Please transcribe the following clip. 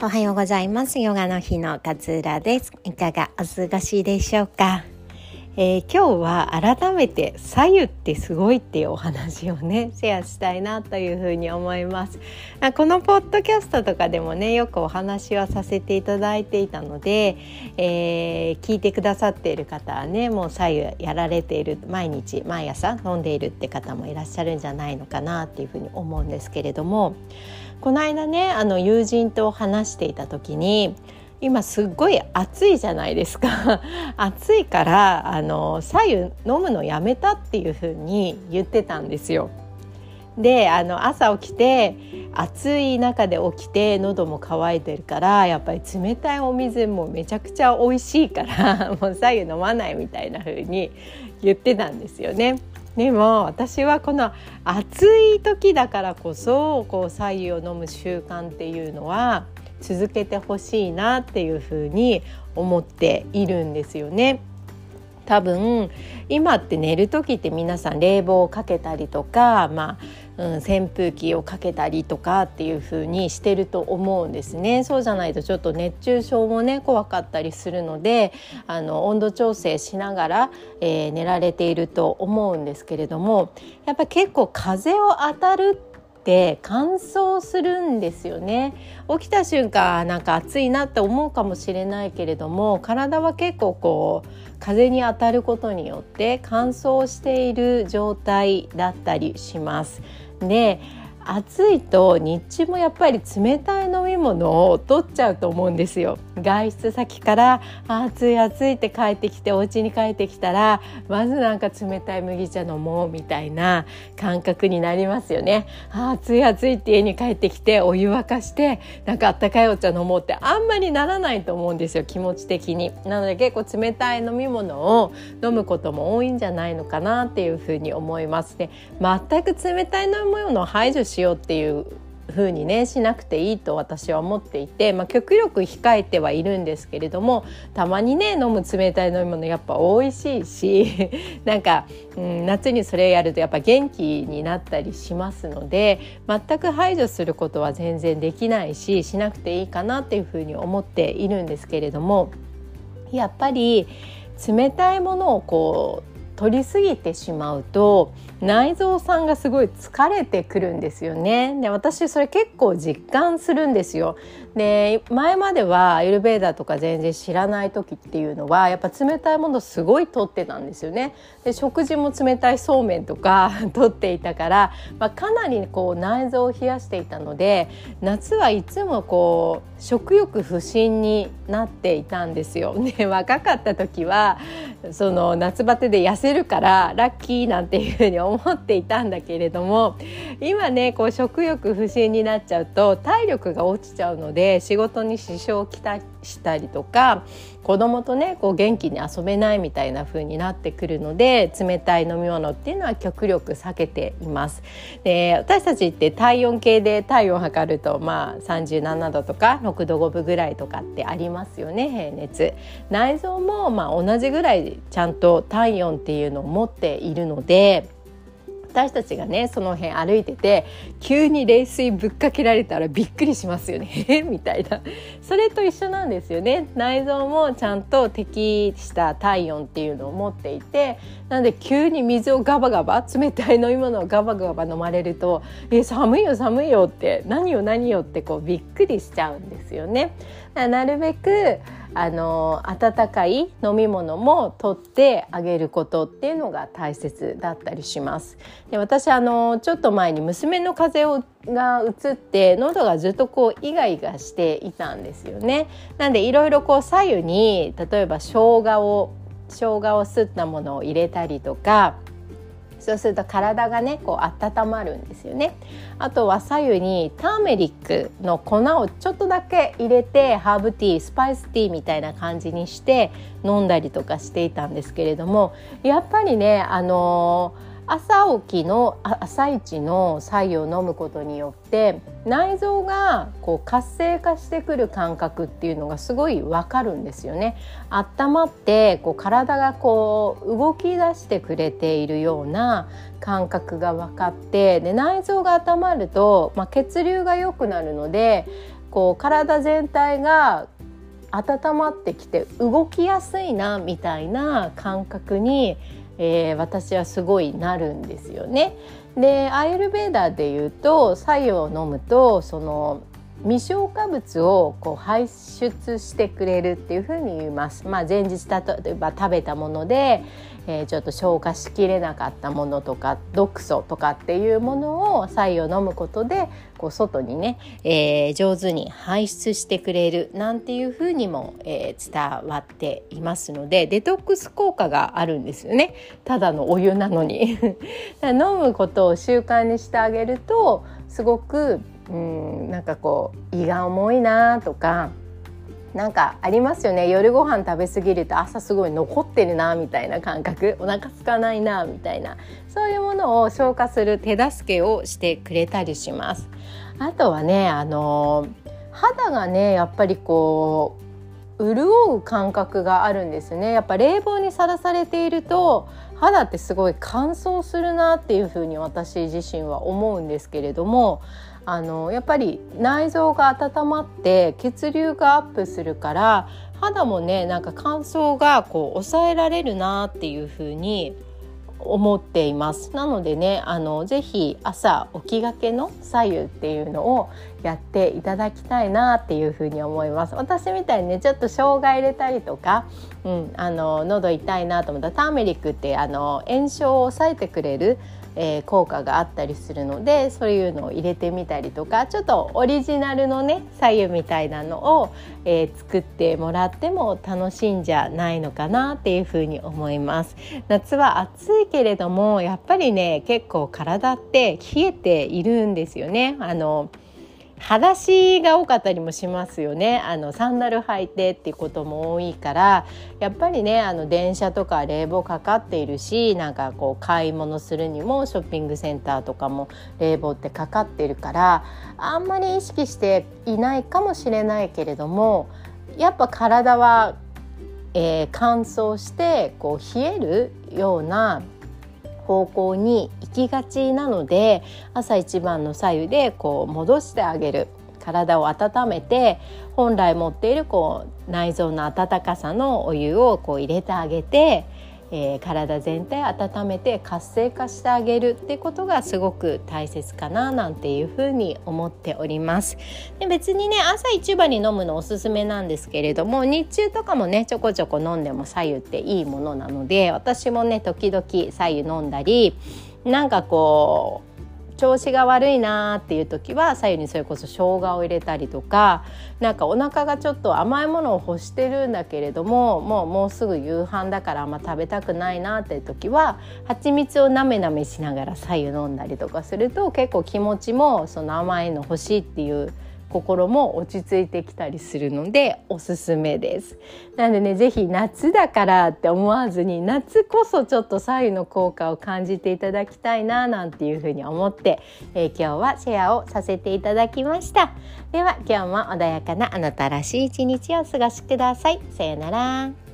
おはようございます。ヨガの日の勝浦です。いかがお過ごしでしょうか、えー、今日は改めて左右ってすごいっていうお話をね シェアしたいなというふうに思います。このポッドキャストとかでもねよくお話はさせていただいていたので、えー、聞いてくださっている方はねもう左右やられている毎日毎朝飲んでいるって方もいらっしゃるんじゃないのかなっていうふうに思うんですけれどもこの間ねあの友人と話していた時に今すっごい暑いじゃないですか 暑いからあの左右飲むのやめたっていう風に言ってたんですよ。であの朝起きて暑い中で起きて喉も渇いてるからやっぱり冷たいお水もめちゃくちゃ美味しいから もう左右飲まないみたいな風に言ってたんですよね。でも私はこの暑い時だからこそこう白湯を飲む習慣っていうのは続けてほしいなっていうふうに思っているんですよね。多分今って寝る時って皆さん冷房をかけたりとか、まあうん、扇風機をかけたりとかっていう風にしてると思うんですねそうじゃないとちょっと熱中症もね怖かったりするのであの温度調整しながら、えー、寝られていると思うんですけれどもやっぱ結構風を当たるって乾燥するんですよね起きた瞬間なんか暑いなって思うかもしれないけれども体は結構こう風に当たることによって乾燥している状態だったりします。で暑いと日中もやっぱり冷たい飲み物を取っちゃうと思うんですよ外出先から暑い暑いって帰ってきてお家に帰ってきたらまずなんか冷たい麦茶飲もうみたいな感覚になりますよね。暑い暑いって家に帰ってきてお湯沸かしてなんかあったかいお茶飲もうってあんまりならないと思うんですよ気持ち的に。なので結構冷たい飲み物を飲むことも多いんじゃないのかなっていうふうに思います。ね全く冷たい飲み物を排除ししようっていう風にねしなくていいと私は思っていて、まあ、極力控えてはいるんですけれどもたまにね飲む冷たい飲み物やっぱ美味しいし なんか、うん、夏にそれやるとやっぱ元気になったりしますので全く排除することは全然できないししなくていいかなっていうふうに思っているんですけれどもやっぱり冷たいものをこう取りすぎてしまうと内臓さんがすごい疲れてくるんですよね。で私それ結構実感するんですよ。で前まではアイルベーダーとか全然知らない時っていうのはやっぱ冷たいものすごい取ってたんですよね。で食事も冷たいそうめんとか 取っていたから、まあ、かなりこう内臓を冷やしていたので夏はいつもこう食欲不振になっていたんですよ。で若かった時はその夏バテで痩せるからラッキーなんていうふうに思っていたんだけれども今ねこう食欲不振になっちゃうと体力が落ちちゃうので仕事に支障をきたしたりとか子供とねこう元気に遊べないみたいな風になってくるので冷たい飲み物っていうのは極力避けています。で私たちって体温計で体温を測るとまあ37度とか6度5分ぐらいとかってありますよね平熱。内臓もまあ同じぐらいちゃんと体温っていうのを持っているので。私たちがねその辺歩いてて急に冷水ぶっかけられたらびっくりしますよね みたいなそれと一緒なんですよね内臓もちゃんと適した体温っていうのを持っていてなんで急に水をガバガバ冷たい飲み物をガバガバ飲まれると「え寒いよ寒いよ」って「何よ何よ」ってこうびっくりしちゃうんですよね。なるべくあの温かい飲み物も取ってあげることっていうのが大切だったりします。で私あのちょっと前に娘の風邪をが移って喉がずっとこうイガイガしていたんですよね。なんでいろいろこう左右に例えば生姜を生姜をすったものを入れたりとかそうすると体がねこう温まるんですよね。あとは左右にターメリックの粉をちょっとだけ入れてハーブティースパイスティーみたいな感じにして飲んだりとかしていたんですけれどもやっぱりねあのー朝起きの朝一の白湯を飲むことによって内臓がこう活性化してくる感覚っていうのがすごいわかるんですよね。温まってこう体がこう動き出してくれているような感覚が分かってで内臓が温まると、まあ、血流が良くなるのでこう体全体が温まってきて動きやすいなみたいな感覚に、えー、私はすごいなるんですよね。でアイルベーダーでいうと白湯を飲むとその未消化物をこう排出してくれるっていうふうに言います。まあ、前日例えば食べたもので、えー、ちょっと消化しきれなかったものとか毒素とかっていうものを白湯を飲むことでこう外にね、えー、上手に排出してくれるなんていうふうにも、えー、伝わっていますのでデトックス効果があるんですよねただのお湯なのに 飲むことを習慣にしてあげるとすごくうんなんかこう胃が重いなとかなんかありますよね。夜ご飯食べ過ぎると朝すごい残ってるなみたいな感覚。お腹空かないなみたいな。そういうものを消化する手助けをしてくれたりします。あとはねあの肌がねやっぱりこう潤う感覚があるんですね。やっぱ冷房にさらされていると肌ってすごい乾燥するなっていうふうに私自身は思うんですけれどもあのやっぱり内臓が温まって血流がアップするから肌もねなんか乾燥がこう抑えられるなっていうふうに思っています。なのでねあのぜひ朝起きがけの左右っていうのをやっていただきたいなっていうふうに思います。私みたいにねちょっと生姜入れたりとか、うん、あの喉痛いなと思ったらターメリックってあの炎症を抑えてくれるえー、効果があったりするのでそういうのを入れてみたりとかちょっとオリジナルのね左右みたいなのを、えー、作ってもらっても楽しいんじゃないのかなっていうふうに思います。夏は暑いけれどもやっぱりね結構体って冷えているんですよね。あの裸足が多かったりもしますよね。あのサンダル履いてっていうことも多いからやっぱりねあの電車とか冷房かかっているしなんかこう買い物するにもショッピングセンターとかも冷房ってかかってるからあんまり意識していないかもしれないけれどもやっぱ体は、えー、乾燥してこう冷えるような方向に行きがちなので朝一番の左右でこう戻してあげる。体を温めて本来持っているこう内臓の温かさのお湯をこう入れてあげてえー、体全体温めて活性化してあげるってことがすごく大切かななんていうふうに思っております。で別にね朝一番に飲むのおすすめなんですけれども日中とかもねちょこちょこ飲んでも左右っていいものなので私もね時々左右飲んだりなんかこう調子が悪いなーっていう時は左右にそれこそ生姜を入れたりとかなんかお腹がちょっと甘いものを欲してるんだけれどももうもうすぐ夕飯だからあんま食べたくないなっていう時は蜂蜜をなめなめしながら左右飲んだりとかすると結構気持ちもその甘いの欲しいっていう心も落ち着いてきたりするのでおすすめです。なのでね是非夏だからって思わずに夏こそちょっと左右の効果を感じていただきたいななんていうふうに思って、えー、今日はシェアをさせていただきました。では今日も穏やかなあなたらしい一日をお過ごしください。さようなら。